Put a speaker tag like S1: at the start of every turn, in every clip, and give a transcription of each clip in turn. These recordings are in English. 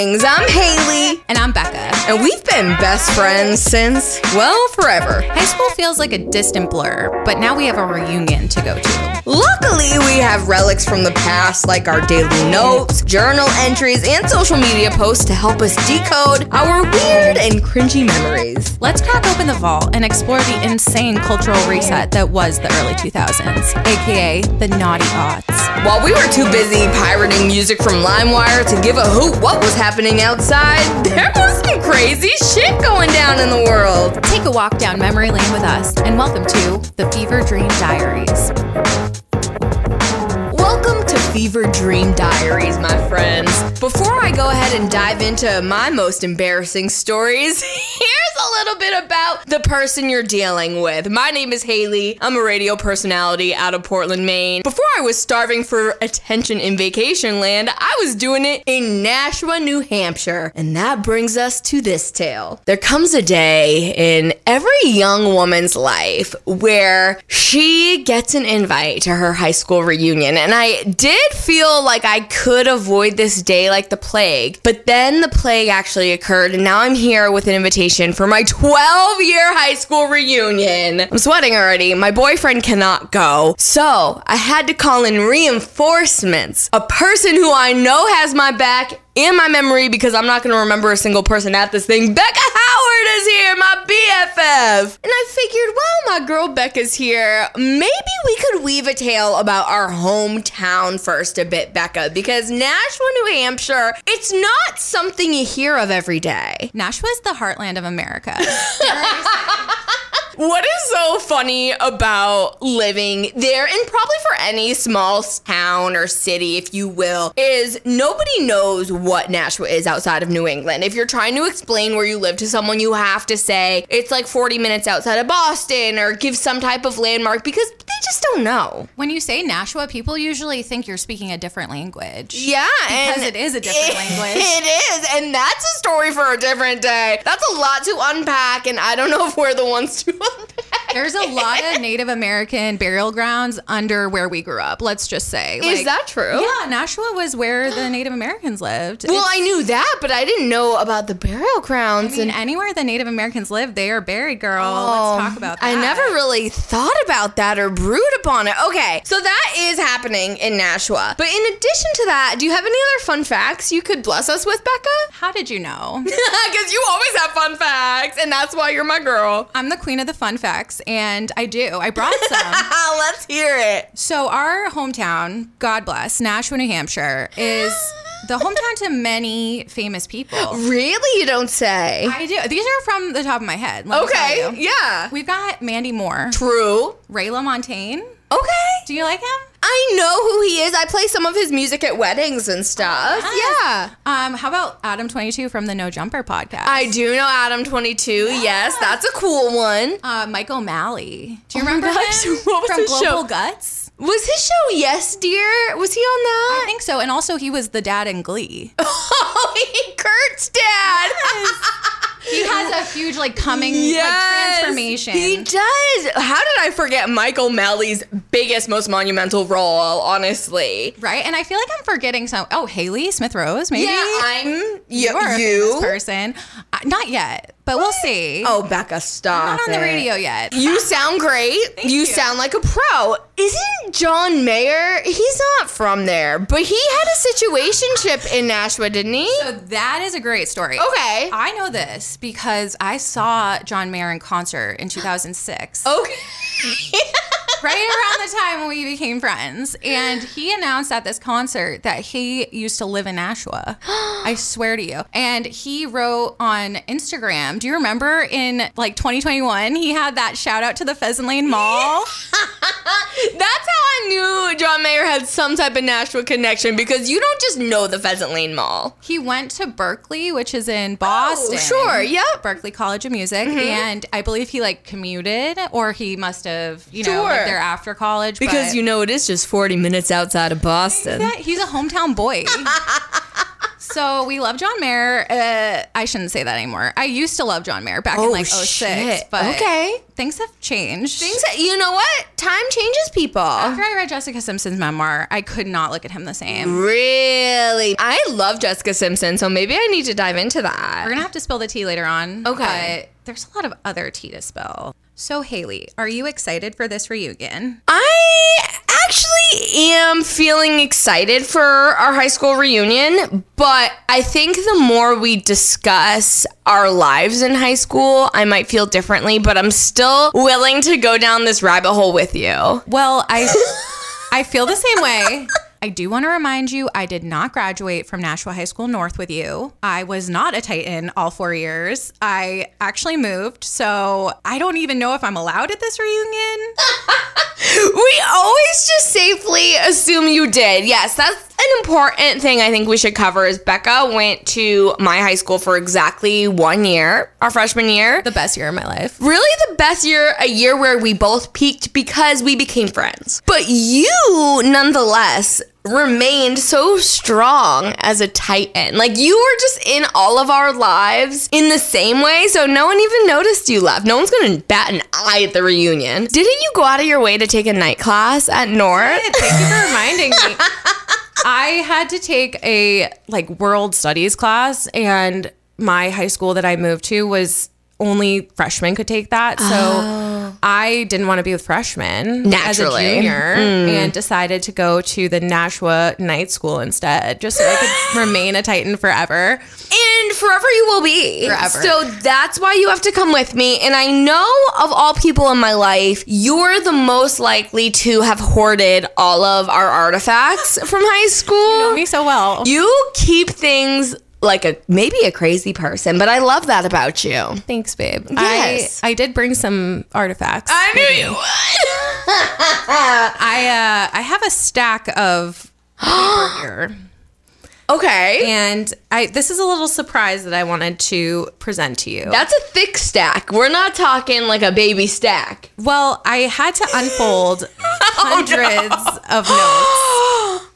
S1: Greetings, I'm Hayley.
S2: And I'm Becca.
S1: And we've been best friends since, well, forever.
S2: High school feels like a distant blur, but now we have a reunion to go to.
S1: Luckily, we have relics from the past like our daily notes, journal entries, and social media posts to help us decode our weird and cringy memories.
S2: Let's crack open the vault and explore the insane cultural reset that was the early 2000s, aka the naughty aughts.
S1: While we were too busy pirating music from LimeWire to give a hoot what was happening outside, there was some crazy shit going down in the world.
S2: Take a walk down memory lane with us, and welcome to the Fever Dream Diaries.
S1: Welcome to Fever Dream Diaries, my friends. Before I go ahead and dive into my most embarrassing stories, here's a little bit about the person you're dealing with. My name is Hayley. I'm a radio personality out of Portland, Maine. Before I was starving for attention in vacation land, I was doing it in Nashua, New Hampshire. And that brings us to this tale. There comes a day in every young woman's life where she gets an invite to her high school reunion. And I did feel like I could avoid this day like the plague. But then the plague actually occurred, and now I'm here with an invitation for my 12 year high school reunion. I'm sweating already. My boyfriend cannot go. So I had to call in reinforcements. A person who I know has my back in my memory because I'm not going to remember a single person at this thing. Becca Howard is here, my BFF. And I figured, well, my girl Becca's here. Maybe we could weave a tale about our hometown first a bit, Becca, because Nashua, New Hampshire, it's not something you hear of every day.
S2: Nashua is the heartland of America.
S1: What is so funny about living there, and probably for any small town or city, if you will, is nobody knows what Nashua is outside of New England. If you're trying to explain where you live to someone, you have to say it's like 40 minutes outside of Boston or give some type of landmark because just don't know.
S2: when you say Nashua, people usually think you're speaking a different language.
S1: Yeah,
S2: Because it is a different language.
S1: It is, and that's a story for a different day. That's a lot to unpack, and I don't know if we're the ones to unpack.
S2: There's a lot of Native American burial grounds under where we grew up, let's just say.
S1: Is
S2: Like,
S1: that true?
S2: Yeah, Nashua was where the Native Americans lived.
S1: Well,
S2: It's-
S1: I knew that, but I didn't know about the burial grounds.
S2: I mean,
S1: and
S2: anywhere the Native Americans live, they are buried, girl. Let's oh, talk about that.
S1: I never really thought about that or brood upon it. Okay, so that is happening in Nashua. But in addition to that, do you have any other fun facts you could bless us with, Becca?
S2: How did you know?
S1: Because you always have fun facts, and that's why you're my girl.
S2: I'm the queen of the fun facts, and I do. I brought some.
S1: Let's hear it.
S2: so, our hometown, God bless, Nashua, New Hampshire, is the hometown to many famous people.
S1: Really? You don't say.
S2: I do. These are from the top of my head. let me tell
S1: okay,
S2: you.
S1: yeah.
S2: We've got Mandy Moore,
S1: True.
S2: Ray LaMontagne.
S1: Okay.
S2: Do you like him?
S1: I know who he is. I play some of his music at weddings and stuff.
S2: Yes.
S1: Yeah.
S2: Um, how about Adam 22 from the No Jumper podcast?
S1: I do know Adam 22. Yes, that's a cool one.
S2: Uh, Mike O'Malley. Do you
S1: Oh
S2: remember
S1: gosh,
S2: him?
S1: what was
S2: from Global
S1: show?
S2: Guts?
S1: Was his show Yes Dear? Was he on that?
S2: I think so. And also, he was the dad in Glee.
S1: Oh, he Kurt's dad.
S2: He has a huge, like, coming like, transformation.
S1: He does. How did I forget Mike O'Malley's biggest, most monumental role? Honestly.
S2: right? And I feel like I'm forgetting some. Oh, Hayley Smith Rose, maybe?
S1: Yeah, I'm
S2: You're a
S1: you.
S2: famous person. Uh, not yet, but we'll see.
S1: Oh, Becca, stop.
S2: not on the radio yet.
S1: You sound great. you,
S2: you.
S1: sound like a pro. Isn't John Mayer? He's not from there, but he had a situationship in Nashua, didn't he?
S2: So that is a great story.
S1: Okay.
S2: I know this because I saw John Mayer in concert in 2006.
S1: Okay.
S2: right around the time when we became friends. And he announced at this concert that he used to live in Nashua. I swear to you. And he wrote on Instagram, do you remember in like 2021, he had that shout out to the Pheasant Lane Mall?
S1: That's how I knew John Mayer had some type of Nashua connection because you don't just know the Pheasant Lane Mall.
S2: He went to Berklee, which is in Boston.
S1: Oh, sure, yep. Mm-hmm.
S2: Berklee College of Music. And I believe he like commuted or he must have, you know,
S1: Sure.
S2: like there after college.
S1: Because
S2: but-
S1: you know it is just 40 minutes outside of Boston.
S2: Yeah, he's a hometown boy. So we love John Mayer. Uh, I shouldn't say that anymore. I used to love John Mayer back in
S1: Oh,
S2: like 06.
S1: shit.
S2: But
S1: Okay.
S2: things have changed.
S1: Things you know what? Time changes people.
S2: After I read Jessica Simpson's memoir, I could not look at him the same.
S1: Really? I love Jessica Simpson, so maybe I need to dive into that.
S2: We're gonna have to spill the tea later on.
S1: Okay.
S2: But there's a lot of other tea to spill. So Hayley, are you excited for this reunion?
S1: I actually am feeling excited for our high school reunion, but I think the more we discuss our lives in high school, I might feel differently, but I'm still willing to go down this rabbit hole with you.
S2: Well, I I feel the same way. I do want to remind you I did not graduate from Nashua High School North with you. I was not a Titan all 4 years. I actually moved, so I don't even know if I'm allowed at this reunion.
S1: We always just safely assume you did. Yes, that's an important thing I think we should cover is Becca went to my high school for exactly one year, our freshman year.
S2: The best year of my life.
S1: really the best year, a year where we both peaked because we became friends. But you, nonetheless, remained so strong as a Titan. Like you were just in all of our lives in the same way, so no one even noticed you left. No one's gonna bat an eye at the reunion. Didn't you go out of your way to take a night class at North?
S2: Thank you for reminding me. I had to take a like world studies class and my high school that I moved to was only freshmen could take that. So oh. I didn't want to be with freshmen
S1: Naturally.
S2: as a junior mm. and decided to go to the Nashua night school instead just so I could remain a Titan forever.
S1: And forever you will be.
S2: Forever.
S1: So that's why you have to come with me. And I know of all people in my life, you're the most likely to have hoarded all of our artifacts from high school.
S2: You know me so well.
S1: You keep things like a maybe a crazy person, but I love that about you.
S2: Thanks, babe.
S1: Yes.
S2: I, I did bring some artifacts.
S1: I knew you would.
S2: I uh I have a stack of paper here.
S1: okay.
S2: And I this is a little surprise that I wanted to present to you.
S1: That's a thick stack. We're not talking like a baby stack.
S2: well, I had to unfold
S1: Oh,
S2: hundreds of notes.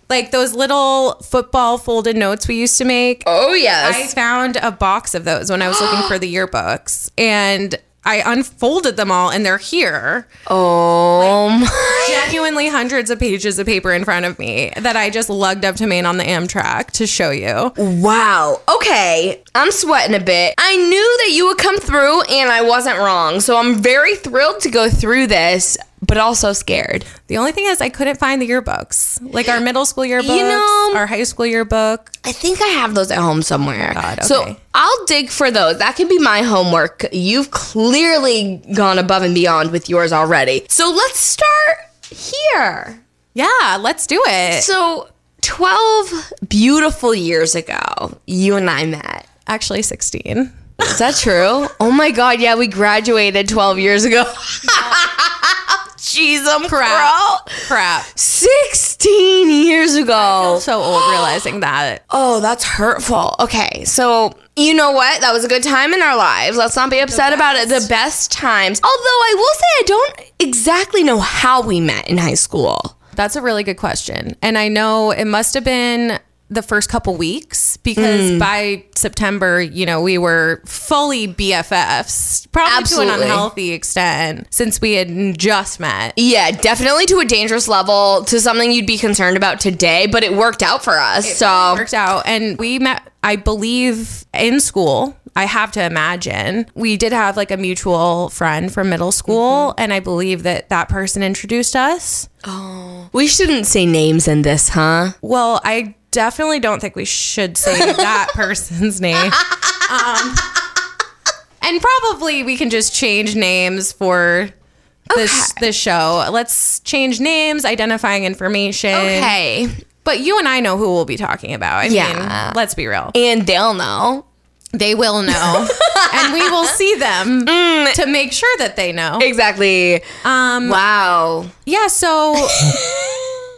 S2: Like those little football folded notes we used to make.
S1: Oh yes.
S2: I found a box of those when I was looking for the yearbooks and I unfolded them all and they're here.
S1: oh my.
S2: Genuinely hundreds of pages of paper in front of me that I just lugged up to Maine on the Amtrak to show you.
S1: Wow. Okay. I'm sweating a bit. I knew that you would come through and I wasn't wrong. So I'm very thrilled to go through this, but also scared.
S2: The only thing is I couldn't find the yearbooks. Like our middle school yearbooks,
S1: know-
S2: our high school yearbook.
S1: I think I have those at home somewhere.
S2: Oh, god,
S1: So. I'll dig for those. That can be my homework. You've clearly gone above and beyond with yours already. So let's start here.
S2: Yeah, let's do it.
S1: So 12 beautiful years ago, you and I met.
S2: Actually 16.
S1: Is that true? Oh my god, yeah, we graduated 12 years ago. Jeez, I'm
S2: Crap.
S1: crap.
S2: Crap.
S1: 16 years ago.
S2: So old realizing that.
S1: Oh, that's hurtful. Okay, so you know what? That was a good time in our lives. Let's not be upset about it. The best times. Although I will say I don't exactly know how we met in high school.
S2: That's a really good question. And I know it must have been the first couple weeks because
S1: Mm.
S2: by September, you know, we were fully BFFs, probably to an unhealthy extent since we had just met.
S1: Yeah, definitely to a dangerous level, to something you'd be concerned about today, but it worked out for us. so
S2: worked out and we met i believe in school i have to imagine we did have like a mutual friend from middle school
S1: Mm-hmm.
S2: and i believe that that person introduced us Oh.
S1: we shouldn't say names in this, huh?
S2: well i definitely don't think we should say that person's name um, and probably we can just change names for this
S1: Okay.
S2: this show let's change names identifying information
S1: Okay.
S2: but you and i know who we'll be talking about i
S1: Yeah.
S2: mean let's be real
S1: And they'll know.
S2: They will know, and we will see them
S1: Mm.
S2: to make sure that they know.
S1: Exactly.
S2: Um,
S1: Wow.
S2: yeah. So,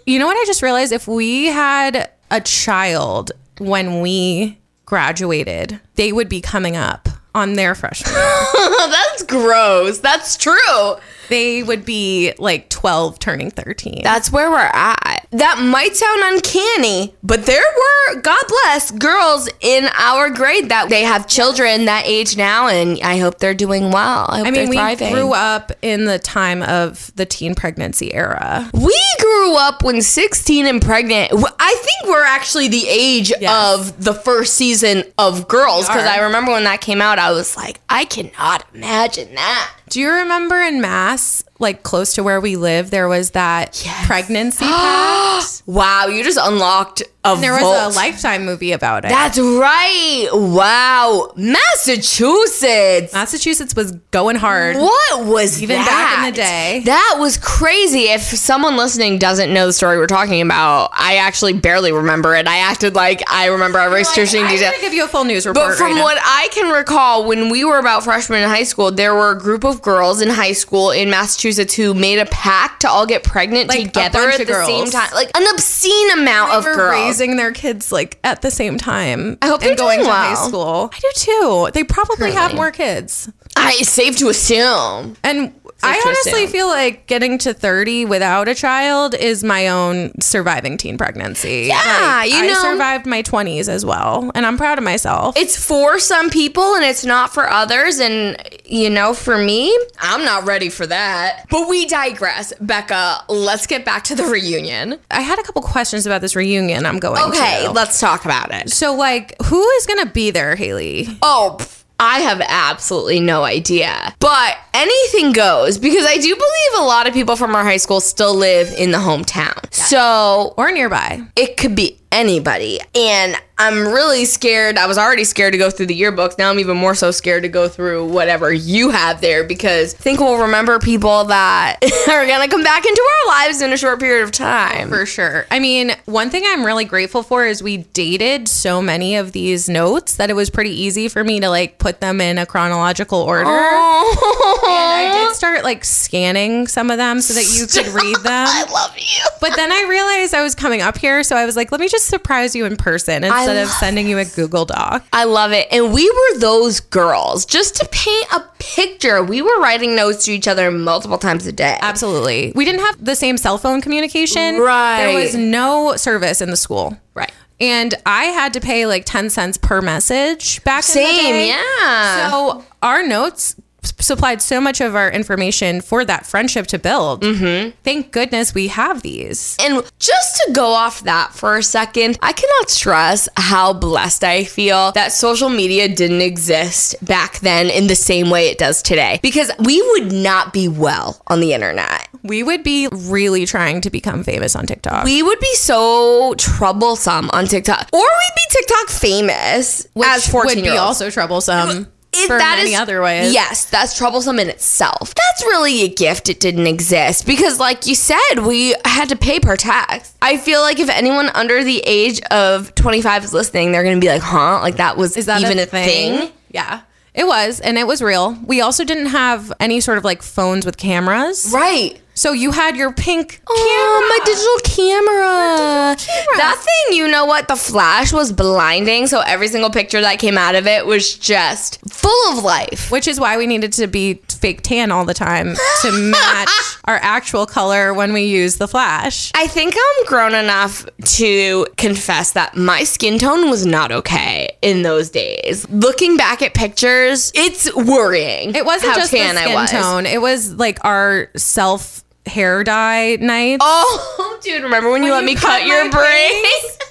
S2: you know what? I just realized if we had a child when we graduated, they would be coming up on their freshman. year.
S1: That's gross. That's true.
S2: they would be like twelve, turning thirteen.
S1: That's where we're at. That might sound uncanny, but there were, God bless, girls in our grade that they have children that age now, and I hope they're doing well. I, hope
S2: I mean, we
S1: thriving.
S2: grew up in the time of the teen pregnancy era.
S1: We grew up when 16 and pregnant. I think we're actually the age
S2: Yes.
S1: of the first season of Girls because. I remember when that came out, I was like, I cannot imagine that.
S2: Do you remember in Mass, like close to where we live, there was that
S1: Yes.
S2: pregnancy pact?
S1: Wow, you just unlocked a
S2: There was a Lifetime movie about it.
S1: That's right. Wow. Massachusetts.
S2: Massachusetts was going hard.
S1: What was
S2: Even
S1: that?
S2: back in the day.
S1: That was crazy. If someone listening doesn't know the story we're talking about, I actually barely remember it. I acted like I remember every excruciating
S2: I'm
S1: detail.
S2: gonna give you a full news report.
S1: But from
S2: right
S1: what I can recall, when we were about freshmen in high school, there were a group of girls in high school in Massachusetts who made a pact to all get pregnant
S2: Like,
S1: together at the same time. Like an obscene amount of girls.
S2: Raising their kids like at the same time.
S1: I hope they're
S2: going
S1: doing
S2: to high
S1: well.
S2: school. I do too. They probably have more kids.
S1: I it's safe to assume.
S2: And I honestly feel like getting to 30 without a child is my own surviving teen pregnancy.
S1: Yeah,
S2: Like,
S1: you
S2: I
S1: know-
S2: survived my 20s as well, and I'm proud of myself.
S1: It's for some people and it's not for others. And, you know, for me, I'm not ready for that. But we digress. Becca, let's get back to the reunion.
S2: I had a couple questions about this reunion I'm going
S1: Okay,
S2: to.
S1: let's talk about it.
S2: So, like, who is going to be there, Hayley?
S1: Oh, I have absolutely no idea. But anything goes because I do believe a lot of people from our high school still live in the hometown. So
S2: Or nearby?
S1: it could be anybody. And I'm really scared. I was already scared to go through the yearbooks. Now I'm even more so scared to go through whatever you have there because I think we'll remember people that are going to come back into our lives in a short period of time.
S2: For sure. I mean, one thing I'm really grateful for is we dated so many of these notes that it was pretty easy for me to like put them in a chronological order. Oh. And Start like scanning some of them so that you could read them.
S1: I love you.
S2: But then I realized I was coming up here, so I was like, let me just surprise you in person instead of sending you a Google Doc.
S1: I love it. And we were those girls. Just to paint a picture, we were writing notes to each other multiple times a day.
S2: Absolutely. We didn't have the same cell phone communication.
S1: Right.
S2: There was no service in the school.
S1: Right.
S2: And I had to pay like 10 cents per message back in the
S1: Same,
S2: day.
S1: yeah.
S2: So our notes supplied so much of our information for that friendship to build. Mm-hmm. Thank goodness we have these.
S1: And just to go off that for a second, I cannot stress how blessed I feel that social media didn't exist back then in the same way it does today. Because we would not be well on the internet.
S2: We would be really trying to become famous on TikTok.
S1: We would be so troublesome on TikTok. Or we'd be TikTok famous
S2: which
S1: as 14
S2: would be also troublesome
S1: It-
S2: for
S1: that
S2: many
S1: is-
S2: other ways.
S1: Yes, that's troublesome in itself. That's really a gift it didn't exist because, like you said, we had to pay per tax. I feel like if anyone under the age of 25 is listening, they're going to be like, huh? Like that was
S2: Is that
S1: even
S2: a thing? thing? Yeah. It was, and it was real. We also didn't have any sort of like phones with cameras.
S1: Right.
S2: So you had your pink
S1: Oh, my digital camera.
S2: camera.
S1: That thing, you know what? The flash was blinding. So every single picture that came out of it was just full of life.
S2: which is why we needed to be fake tan all the time to match our actual color when we use the flash.
S1: I think I'm grown enough to confess that my skin tone was not okay in those days. Looking back at pictures, it's worrying.
S2: It wasn't
S1: how
S2: just the
S1: tan I
S2: skin
S1: was.
S2: tone; it was like our self hair dye night.
S1: Oh, dude, remember when you let
S2: you
S1: me
S2: cut
S1: cut, your braids?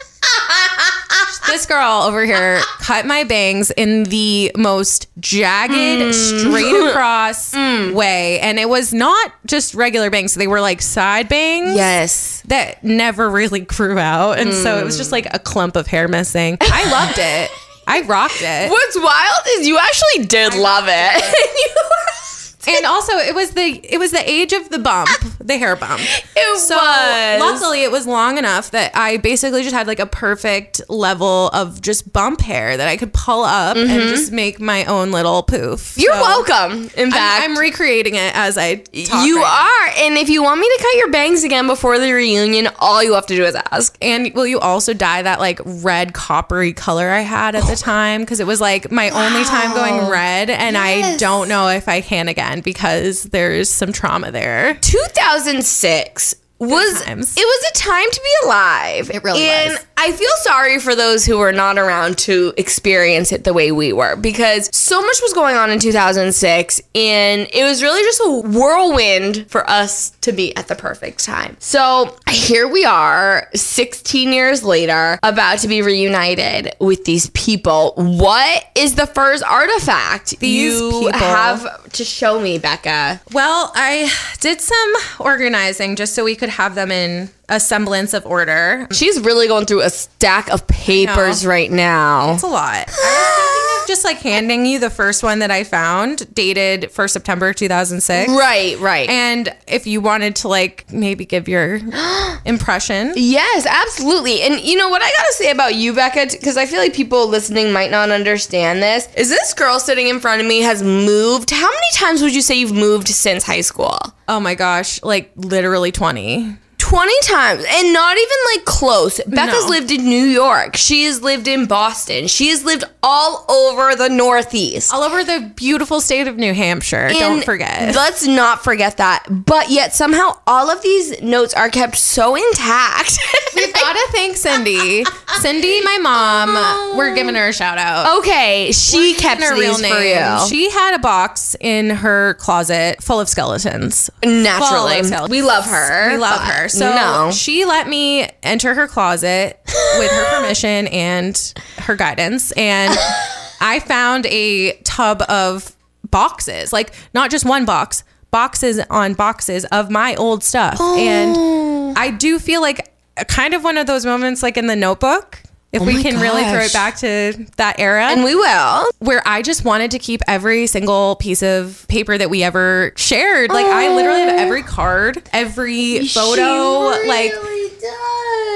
S2: This girl over here cut my bangs in the most jagged,
S1: Mm.
S2: straight across way, and it was not just regular bangs; they were like side bangs.
S1: yes.
S2: that never really grew out. And so it was just like a clump of hair missing. I loved it. I rocked it.
S1: What's wild is you actually did love it.
S2: And also it was the it was the age of the bump, the hair bump.
S1: It
S2: So
S1: was.
S2: luckily it was long enough that I basically just had like a perfect level of just bump hair that I could pull up and just make my own little poof.
S1: Mm-hmm. You're
S2: So
S1: welcome. In fact,
S2: I'm, I'm recreating it as I talk
S1: you
S2: right now.
S1: are. And if you want me to cut your bangs again before the reunion, all you have to do is ask.
S2: And will you also dye that like red coppery color I had at the time? Because it was like my only time going red, and I don't know if I can again because there's some trauma there.
S1: 2006 was it was a time to be alive.
S2: It really
S1: and
S2: was.
S1: I feel sorry for those who were not around to experience it the way we were because so much was going on in 2006 and it was really just a whirlwind for us to be at the perfect time. So here we are 16 years later about to be reunited with these people. What is the first artifact
S2: These
S1: you
S2: people.
S1: have to show me, Becca?
S2: Well, I did some organizing just so we could have them in a semblance of order.
S1: She's really going through a stack of papers right now.
S2: It's a lot. I was thinking of just like handing you the first one that I found, dated for September 2006.
S1: Right, right.
S2: And if you wanted to like maybe give your impression.
S1: yes, absolutely. And you know what I gotta say about you, Becca, because I feel like people listening might not understand this. Is this girl sitting in front of me has moved? How many times would you say you've moved since high school?
S2: Oh my gosh, like literally 20.
S1: 20 times and not even like close. Becca's
S2: No.
S1: lived in New York. She has lived in Boston. She has lived all over the Northeast.
S2: All over the beautiful state of New Hampshire. Don't forget.
S1: Let's not forget that. But yet somehow all of these notes are kept so intact.
S2: We've got to thank Cindy. Cindy, my mom, we're giving her a shout out.
S1: okay, she kept
S2: her
S1: these for you.
S2: She had a box in her closet full of skeletons.
S1: Naturally,
S2: of skeletons.
S1: we love her.
S2: We love her. So
S1: no,
S2: she let me enter her closet with her permission and her guidance. And I found a tub of boxes, like not just one box, boxes on boxes of my old stuff.
S1: Oh.
S2: And I do feel like kind of one of those moments like in the notebook. If oh we
S1: Oh my
S2: can really throw it back to that era
S1: and we will.
S2: where I just wanted to keep every single piece of paper that we ever shared. Like I literally have every card, every photo, like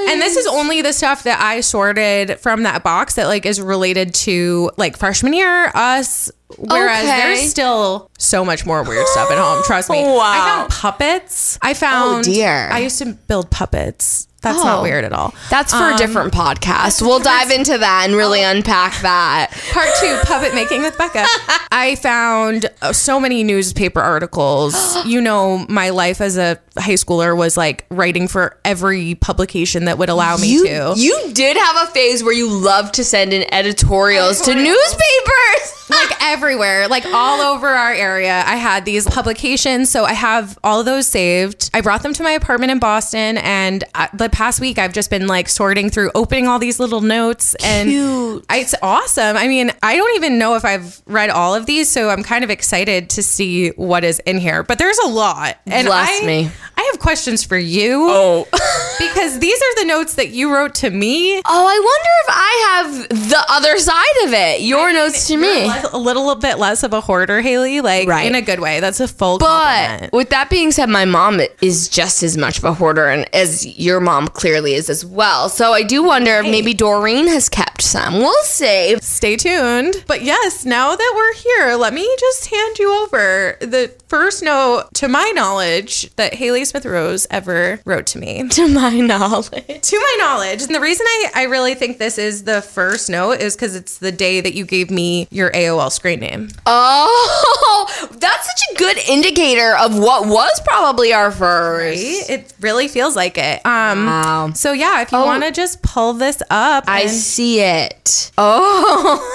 S2: and this is only the stuff that I sorted from that box that like is related to like freshman year, us. Whereas
S1: Okay.
S2: there's still so much more weird stuff at home. Trust me.
S1: Wow.
S2: I found puppets. I oh, found.
S1: Oh dear.
S2: I used to build puppets. That's not
S1: Oh.
S2: weird at all.
S1: That's for a
S2: Um,
S1: different podcast. We'll dive into that and really unpack that.
S2: Part two, puppet making with Becca. I found uh, so many newspaper articles. you know, my life as a high schooler was like writing for every publication that would allow me
S1: You,
S2: to.
S1: you did have a phase where you loved to send in editorials to newspapers.
S2: like everywhere, like all over our area. I had these publications, so I have all of those saved. I brought them to my apartment in Boston, and uh, the past week I've just been like sorting through, opening all these little notes, and
S1: Cute.
S2: I- it's awesome. I mean, I don't even know if I've read all of these, so I'm kind of excited to see what is in here. But there's a lot, and
S1: Bless
S2: I,
S1: me.
S2: I have questions for you.
S1: Oh.
S2: because these are the notes that you wrote to me.
S1: Oh, I wonder if I have the other side of it. Your notes to me.
S2: You're a little bit less of a hoarder, Hayley, like
S1: Right.
S2: in a good way. That's a full
S1: But
S2: compliment.
S1: with that being said, my mom is just as much of a hoarder, and as your mom clearly is as well. So I do wonder if maybe Doreen has kept some. We'll see.
S2: Stay tuned. But yes, now that we're here, let me just hand you over the first note to my knowledge that Hayley Smith Rose ever wrote to me.
S1: To my knowledge.
S2: To my knowledge. And the reason I, I really think this is the first note is because it's the day that you gave me your AOL screen name.
S1: Oh, that's such a good indicator of what was probably our first.
S2: It really feels like it. Um
S1: Wow.
S2: so yeah, if you
S1: Oh.
S2: want to just pull this up
S1: I
S2: and-
S1: see it. Oh.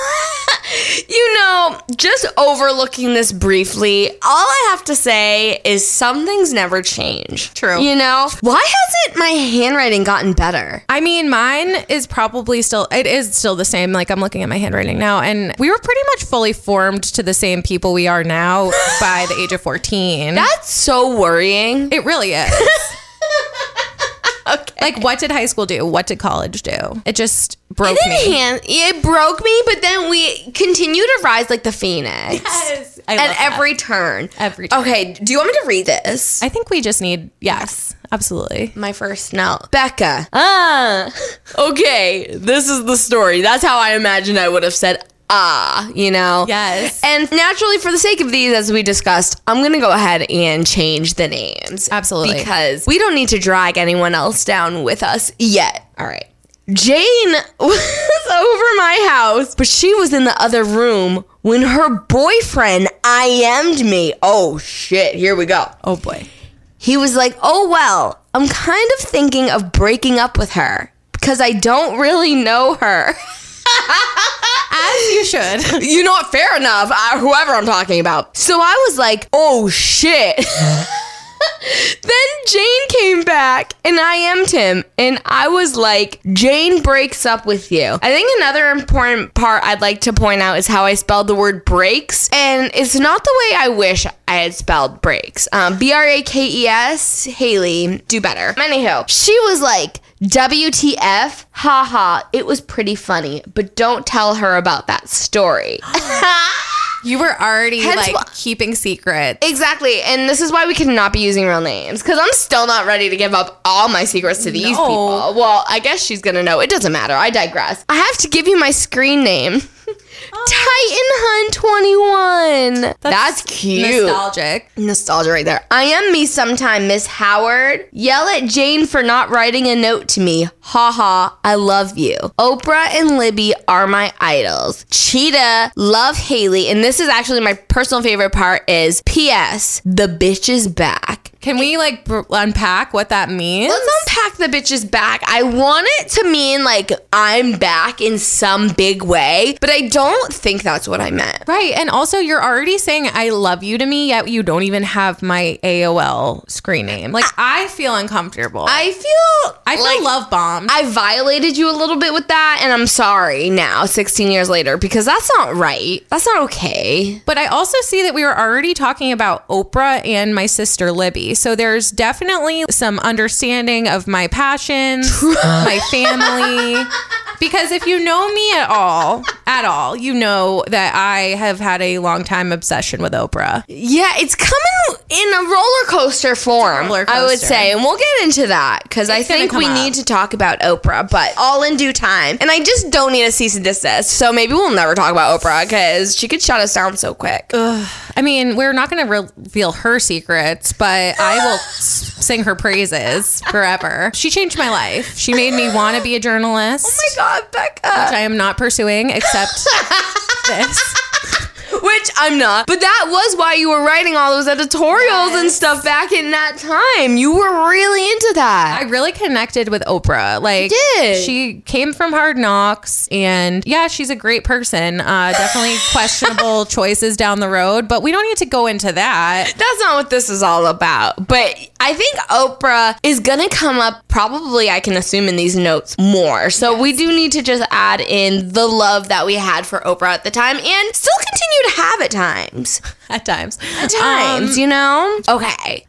S1: you know, just overlooking this briefly, all I have to say is some things never change.
S2: True.
S1: You know, why hasn't my handwriting gotten better?
S2: I mean, mine is probably still, it is still the same. Like, I'm looking at my handwriting now, and we were pretty much fully formed to the same people we are now by the age of 14.
S1: That's so worrying.
S2: it really is.
S1: Okay.
S2: Like, what did high school do? What did college do? It just broke
S1: It,
S2: me.
S1: hand, it broke me, but then we continue to rise like the phoenix.
S2: Yes. I
S1: At
S2: love that.
S1: every turn.
S2: Every turn.
S1: Okay, do you want me to read this?
S2: I think we just need, yes, absolutely.
S1: my first note. Becca. Ah. Okay, this is the story. That's how I imagine I would have said ah, you know?
S2: Yes.
S1: And naturally, for the sake of these, as we discussed, I'm going to go ahead and change the names.
S2: Absolutely.
S1: Because we don't need to drag anyone else down with us yet. All right. Jane was over my house, but she was in the other room when her boyfriend IM'd me. Oh shit, here we go.
S2: Oh boy.
S1: He was like, "Oh well, I'm kind of thinking of breaking up with her because I don't really know her.
S2: As you should.
S1: you know what? Fair enough. Uh, whoever I'm talking about. So I was like, oh shit. then Jane came back and I IM'd him. And I was like, Jane breaks up with you. I think another important part I'd like to point out is how I spelled the word breaks. And it's not the way I wish I had spelled breaks. Um, B R A K E S, Hayley, do better. Anywho, she was like, WTF? Haha, it was pretty funny, but don't tell her about that story.
S2: You were already
S1: Hence
S2: like
S1: wh-
S2: keeping secrets.
S1: Exactly. And this is why we cannot be using real names because I'm still not ready to give up all my secrets to these
S2: No.
S1: people. Well, I guess she's going to know. It doesn't matter. I digress. I have to give you my screen name Titan Hunt 21. That's, cute.
S2: Nostalgic.
S1: Nostalgia right there. I am me sometime, Miss Howard. Yell at Jane for not writing a note to me. Ha ha, I love you. Oprah and Libby are my idols. Cheetah, love Hayley. And this is actually my personal favorite part is P.S. The bitch is back.
S2: Can we like unpack what that means?
S1: Let's unpack the bitches back. I want it to mean like I'm back in some big way, but I don't think that's what I meant.
S2: Right. And also, you're already saying I love you to me, yet you don't even have my AOL screen name. Like, I feel uncomfortable. I, feel.
S1: I feel
S2: feel
S1: like
S2: love bombed.
S1: I violated you a little bit with that, and I'm sorry now, 16 years later, because that's not right. That's not okay.
S2: but I also see that we were already talking about Oprah and my sister Libby. So there's definitely some understanding of my passions, my family. Because if you know me at all, at all, you know that I have had a long time obsession with Oprah.
S1: Yeah, it's coming in a roller coaster form,
S2: roller
S1: I would say. And we'll get into that because I think we
S2: up.
S1: need to talk about Oprah, but all in due time. And I just don't need a cease and desist. So maybe we'll never talk about Oprah because she could shut us down so quick.
S2: I mean, we're not going to reveal her secrets, but I will sing her praises forever. She changed my life. She made me want to be a journalist.
S1: Oh my God, Becca.
S2: which I am not pursuing except this.
S1: Which I'm not. But that was why you were writing all those editorials and stuff back in that time. You were really into that.
S2: I really connected with Oprah. Like,
S1: did.
S2: she came from Hard Knocks, and yeah, she's a great person. Uh, definitely questionable choices down the road, but we don't need to go into that.
S1: That's not what this is all about. But I think Oprah is to come up, probably, I can assume, in these notes more. So we do need to just add in the love that we had for Oprah at the time and still continue to have at times.
S2: At times.
S1: At times, um, you know? Okay.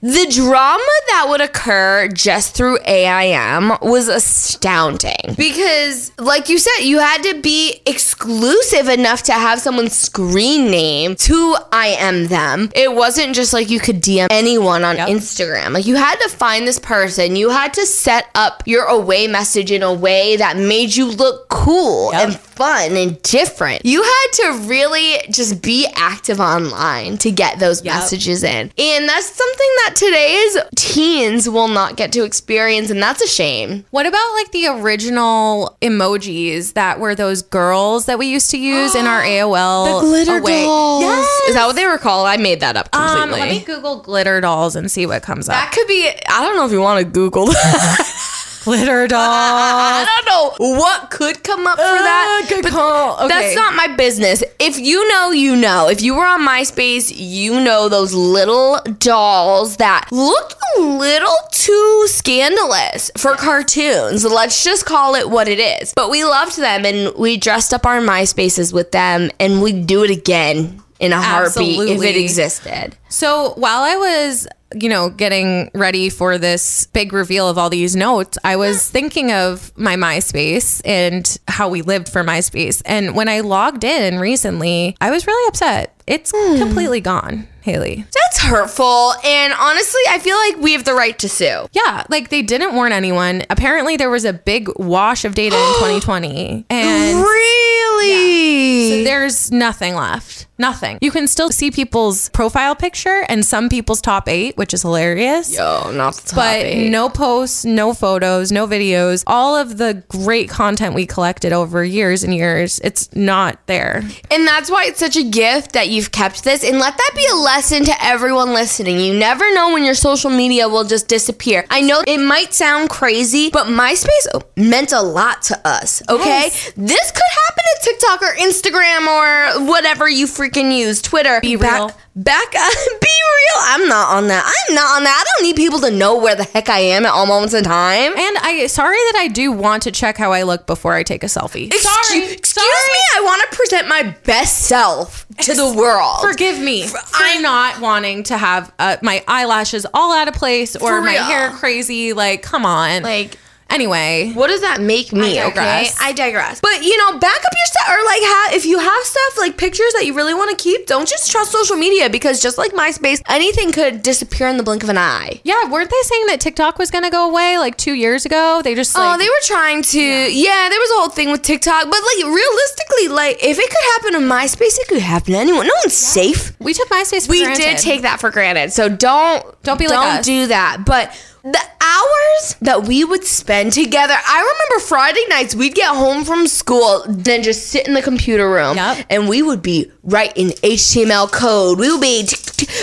S1: The drama that would occur just through AIM was astounding because, like you said, you had to be exclusive enough to have someone's screen name to I am them. It wasn't just like you could DM anyone on
S2: Yep.
S1: Instagram. Like you had to find this person, you had to set up your away message in a way that made you look cool
S2: Yep.
S1: and fun and different. You had to really just be active online to get those
S2: Yep.
S1: messages in. And that's something that today's teens will not get to experience, and that's a shame.
S2: What about like the original emojis that were those girls that we used to use in our AOL? The glitter away- dolls. Yes.
S1: Is that what they were called? I made that up
S2: Um,
S1: completely.
S2: let me Google glitter dolls and see what comes up.
S1: that could be, I don't know if you want to Google that.
S2: Glitter dolls.
S1: I don't know what could come up for that.
S2: Uh, good
S1: but
S2: call. Okay.
S1: That's not my business. If you know, you know. If you were on MySpace, you know those little dolls that looked a little too scandalous for cartoons. Let's just call it what it is. But we loved them and we dressed up our MySpaces with them and we'd do it again in a heartbeat if it existed.
S2: So while I was, you know, getting ready for this big reveal of all these notes, I was thinking of my MySpace and how we lived for MySpace. And when I logged in recently, I was really upset. It's hmm. completely gone, Hayley.
S1: That's hurtful. And honestly, I feel like we have the right to sue.
S2: Yeah, like they didn't warn anyone. Apparently, there was a big wash of data in 2020. And
S1: Really?
S2: So There's nothing left. Nothing. You can still see people's profile picture and some people's top eight, which is hilarious.
S1: Yo, not the top
S2: but
S1: eight.
S2: no posts, no photos, no videos. All of the great content we collected over years and years, it's not there.
S1: And that's why it's such a gift that you've kept this. And let that be a lesson to everyone listening. You never know when your social media will just disappear. I know it might sound crazy, but MySpace meant a lot to us, okay?
S2: Yes.
S1: This could happen to TikTok or Instagram or whatever you freaking use, Twitter.
S2: Be
S1: Back-
S2: real.
S1: Back, uh, be real. I'm not on that. I'm not on that. I don't need people to know where the heck I am at all moments in time.
S2: And I sorry that I do want to check how I look before I take a selfie.
S1: Excuse, excuse me. I want to present my best self to the world.
S2: Forgive me for
S1: I-
S2: not wanting to have uh, my eyelashes all out of place or my
S1: real.
S2: hair crazy. Like, come on.
S1: Like,
S2: anyway,
S1: What does that make me?
S2: I
S1: okay. I digress. But you know, back up your stuff, or like, ha- if you have stuff like pictures that you really want to keep, don't just trust social media because just like MySpace, anything could disappear in the blink of an eye.
S2: yeah, weren't they saying that TikTok was going to go away like two years ago? They just oh, like,
S1: oh, they were trying to. Yeah. there was a whole thing with TikTok, but like realistically, like if it could happen to MySpace, it could happen to anyone. No one's safe.
S2: we took MySpace. For
S1: We
S2: granted.
S1: did take that for granted, so don't
S2: Don't be like
S1: don't
S2: us.
S1: do that. But the hours that we would spend together, I remember Friday nights we'd get home from school, then just sit in the computer room,
S2: Yep.
S1: and we would be writing HTML code. We would be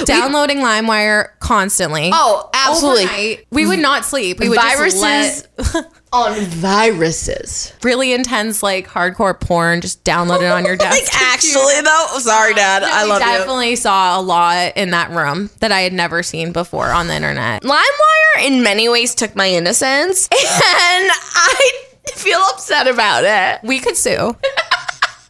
S2: downloading LimeWire constantly.
S1: Oh, absolutely.
S2: Overnight, we would not sleep. We would
S1: Viruses
S2: just let
S1: on viruses.
S2: really intense, like hardcore porn just downloaded on your desk.
S1: Like actually though, sorry, Dad, I love you.
S2: definitely saw a lot in that room that I had never seen before on the internet.
S1: LimeWire in many ways took my innocence, and I feel upset about it.
S2: We could sue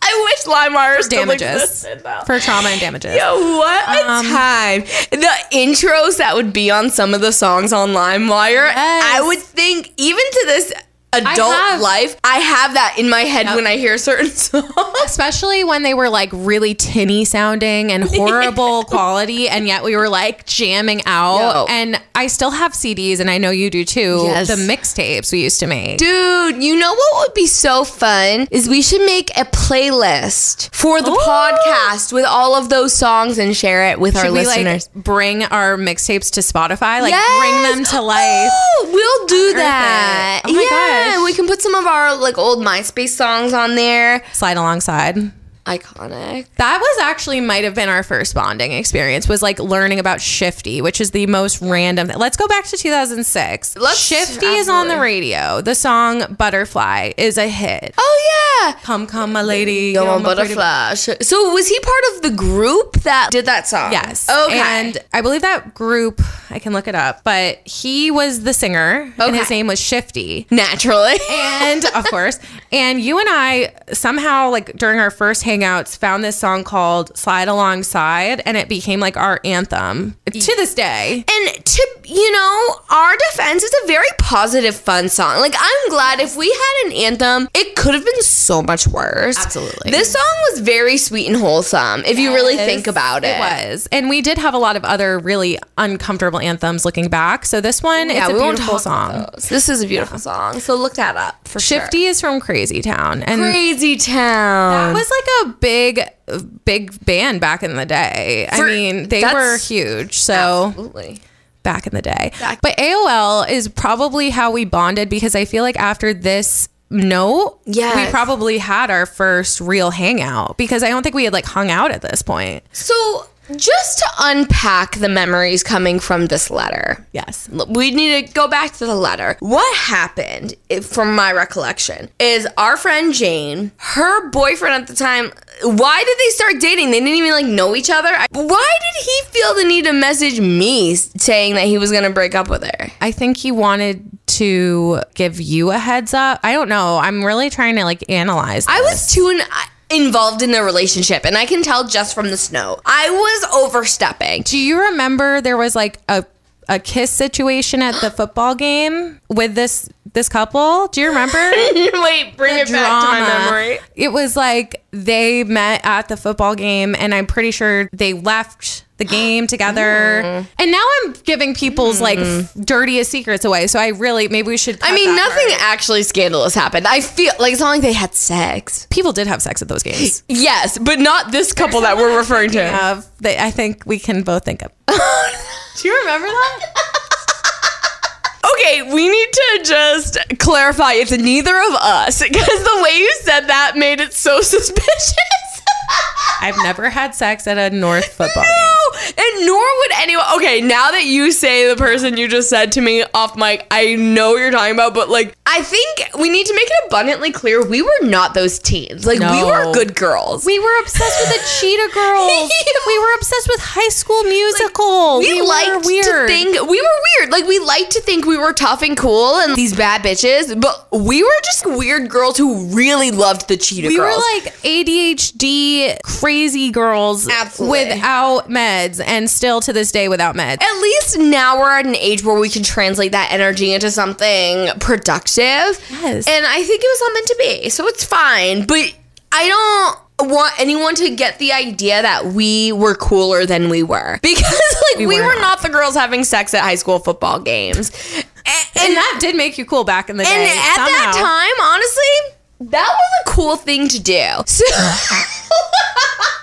S1: I wish LimeWire still
S2: damages for trauma and damages.
S1: Yo, what a
S2: Um,
S1: time. The intros that would be on some of the songs on LimeWire, I would think, even to this adult
S2: have-
S1: life, I have that in my head when I hear certain songs.
S2: Especially when they were like really tinny sounding and horrible quality, and yet we were like jamming out.
S1: Yo.
S2: And I still have CDs, and I know you do too.
S1: Yes.
S2: The mixtapes we used to make.
S1: Dude, you know what would be so fun is we should make a playlist for the
S2: Ooh.
S1: podcast with all of those songs and share it with our
S2: we
S1: listeners.
S2: like bring our mixtapes to Spotify? Like
S1: Yes!
S2: bring them to life.
S1: Oh, we'll do that.
S2: it. Oh my
S1: yeah,
S2: gosh.
S1: we can put some of our like old MySpace songs on there.
S2: Slide alongside.
S1: Iconic.
S2: That was actually might have been our first bonding experience was like learning about Shifty, which is the most random. Let's go back to 2006.
S1: Let's-
S2: Shifty is on the radio. The song Butterfly is a hit.
S1: Oh yeah.
S2: Come, come, my lady.
S1: Go
S2: you're
S1: on
S2: my pretty-
S1: butterfly. So was he part of the group that did that song?
S2: Yes.
S1: Okay.
S2: And I believe that group, I can look it up, but he was the singer and his name was Shifty.
S1: naturally.
S2: and of course, and you and I somehow like during our first hangouts found this song called Slide Alongside and it became like our anthem to this day.
S1: And to you know, our defense is a very positive, fun song. Like I'm glad if we had an anthem, it could have been so much worse.
S2: Absolutely.
S1: This song was very sweet and wholesome. If you really think about it,
S2: It was. And we did have a lot of other really uncomfortable anthems looking back. So this one,
S1: Yeah,
S2: it's a
S1: we won't
S2: beautiful song.
S1: This is a beautiful song. So look that up for
S2: Shifty is from Crazy Town. And.
S1: Crazy Town.
S2: that was like a big, big band back in the day. I mean, they were huge. So
S1: Absolutely.
S2: back in the day. But AOL is probably how we bonded because I feel like after this note,
S1: Yes.
S2: we probably had our first real hangout because I don't think we had like hung out at this point.
S1: So just to unpack the memories coming from this letter.
S2: Yes.
S1: we need to go back to the letter. What happened, if- from my recollection, is our friend Jane, her boyfriend at the time. Why did they start dating? They didn't even like know each other. Why did he feel the need to message me saying that he was gonna break up with her?
S2: I think he wanted to give you a heads up. I don't know. I'm really trying to like analyze.
S1: I was too in, involved in the relationship, and I can tell just from the snow. I was overstepping.
S2: Do you remember there was like a a kiss situation at the football game with this this couple? Do you remember?
S1: Wait, bring it back to my memory.
S2: It was like they met at the football game, and I'm pretty sure they left the game together.
S1: Mm-hmm.
S2: And now I'm giving people's like f- dirtiest secrets away. So I really maybe we should.
S1: I mean, nothing
S2: part.
S1: actually scandalous happened. I feel like it's not like they had sex.
S2: People did have sex at those games.
S1: Yes, but not this couple that we're referring to.
S2: Of they, I think we can both think of.
S1: Do you remember that? okay, we need to just clarify it's neither of us because the way you said that made it so suspicious.
S2: I've never had sex at a North football game.
S1: No, and nor would anyone. Okay, now that you say the person you just said to me off mic, I know what you're talking about, but like, I think we need to make it abundantly clear we were not those teens. Like, we were good girls.
S2: We were obsessed with the Cheetah Girls. we were obsessed with High School Musical.
S1: we,
S2: were
S1: liked to think we were weird. Like we liked to think we were tough and cool and these bad bitches, but we were just weird girls who really loved the cheetah
S2: we
S1: girls.
S2: were like ADHD crazy girls
S1: Absolutely.
S2: without meds, and still to this day without meds.
S1: at least now we're at an age where we can translate that energy into something productive.
S2: Yes.
S1: And I think it was all meant to be. So it's fine. But I don't want anyone to get the idea that we were cooler than we were. Because like we,
S2: We were
S1: were
S2: not.
S1: not the girls having sex at high school football games. And,
S2: And that did make you cool back in the
S1: and
S2: day.
S1: at
S2: somehow.
S1: that time, honestly, that was a cool thing to do. So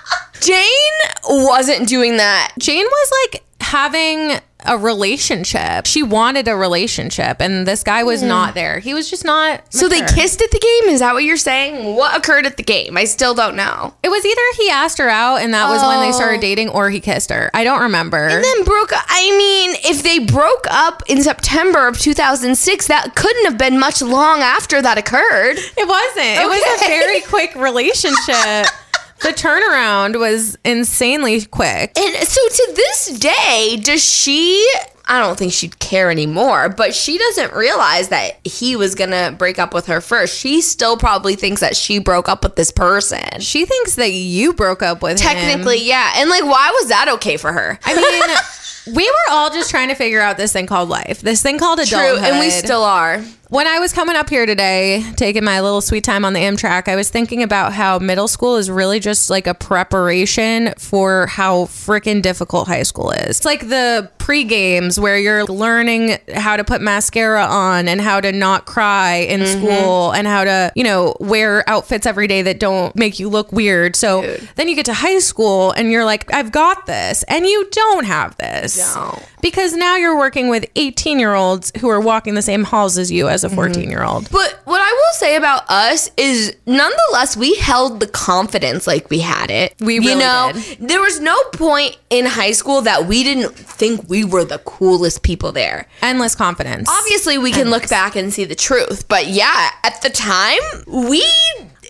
S1: Jane wasn't doing that.
S2: Jane was like having a relationship. She wanted a relationship, and this guy was hmm. not there. He was just not.
S1: So they kissed at the game? Is that what you're saying? What occurred at the game? I still don't know.
S2: It was either he asked her out, and that was when they
S1: Oh.
S2: started dating, or he kissed her. I don't remember.
S1: And then broke up. I mean, if they broke up in September of 2006, that couldn't have been much long after that occurred.
S2: It wasn't. It was a very quick relationship. the turnaround was insanely quick.
S1: And so to this day, does she? I don't think she'd care anymore, but she doesn't realize that he was gonna break up with her first. She still probably thinks that she broke up with this person.
S2: She thinks that you broke up with him.
S1: Technically, yeah. And like, why was that okay for her?
S2: I mean, we were all just trying to figure out this thing called life, this thing called
S1: True,
S2: adulthood.
S1: and we still are.
S2: When I was coming up here today, taking my little sweet time on the Amtrak, I was thinking about how middle school is really just like a preparation for how freaking difficult high school is. It's like the pre games where you're learning how to put mascara on and how to not cry in
S1: Mm-hmm.
S2: school and how to, you know, wear outfits every day that don't make you look weird. So
S1: Dude.
S2: then you get to high school and you're like, I've got this. And you don't have this.
S1: Don't.
S2: Because now you're working with 18 year olds who are walking the same halls as you as a mm-hmm. 14 year old.
S1: But what I will say about us is, nonetheless, we held the confidence like we had it.
S2: We
S1: you know,
S2: did.
S1: there was no point in high school that we didn't think we were the coolest people there.
S2: Endless confidence.
S1: Obviously, we can look back and see the truth, but yeah, at the time, we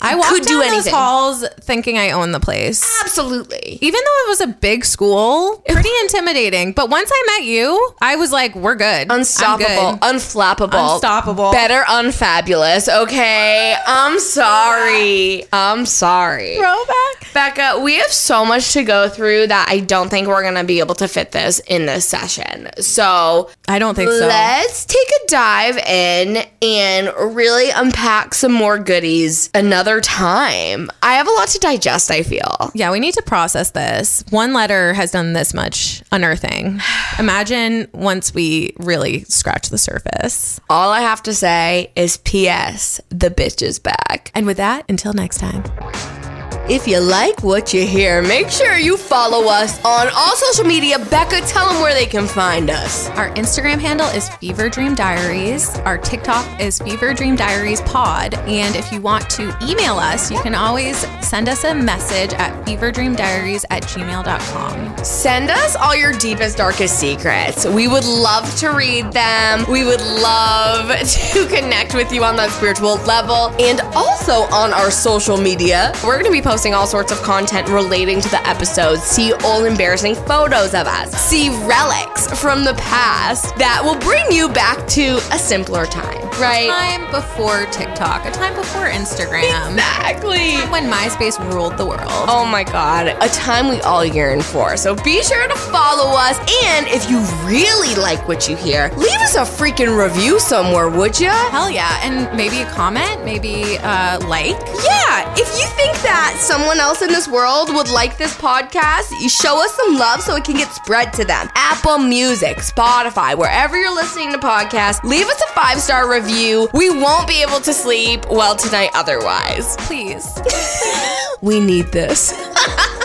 S2: I walked
S1: could
S2: down
S1: do
S2: those halls thinking I owned the place.
S1: Absolutely.
S2: Even though it was a big school, pretty intimidating. But once I met you, I was like, we're good.
S1: Unstoppable,
S2: good.
S1: unflappable,
S2: Unstoppable.
S1: better, unfabulous. Okay, I'm sorry. I'm sorry.
S2: Throwback.
S1: Becca, we have so much to go through that I don't think we're going to be able to fit this in this session. So
S2: I don't think so.
S1: let's take a dive in and really unpack some more goodies another time. I have a lot to digest, I feel.
S2: Yeah, we need to process this. One letter has done this much unearthing. Imagine once we really scratch the surface.
S1: All I have to say is P.S. The bitch is back.
S2: And with that, until next time.
S1: If you like what you hear, make sure you follow us on all social media. Becca, tell them where they can find us.
S2: Our Instagram handle is Fever Dream Diaries. Our TikTok is Fever Dream Diaries Pod. And if you want to email us, you can always send us a message at feverdreamdiaries at gmail.com.
S1: Send us all your deepest, darkest secrets. We would love to read them. We would love to connect with you on that spiritual level. And also on our social media, we're going to be posting all sorts of content relating to the episodes. See old, embarrassing photos of us. See relics from the past that will bring you back to a simpler time. Right.
S2: A time before TikTok, a time before Instagram.
S1: Exactly.
S2: When MySpace ruled the world.
S1: Oh my god, a time we all yearn for. So be sure to follow us. And if you really like what you hear, leave us a freaking review somewhere, would ya?
S2: Hell yeah. And maybe a comment, maybe a like.
S1: Yeah, if you think that someone else in this world would like this podcast, you show us some love so it can get spread to them. Apple Music, Spotify, wherever you're listening to podcasts, leave us a five star review. We won't be able to sleep well tonight otherwise.
S2: Please.
S1: We need this.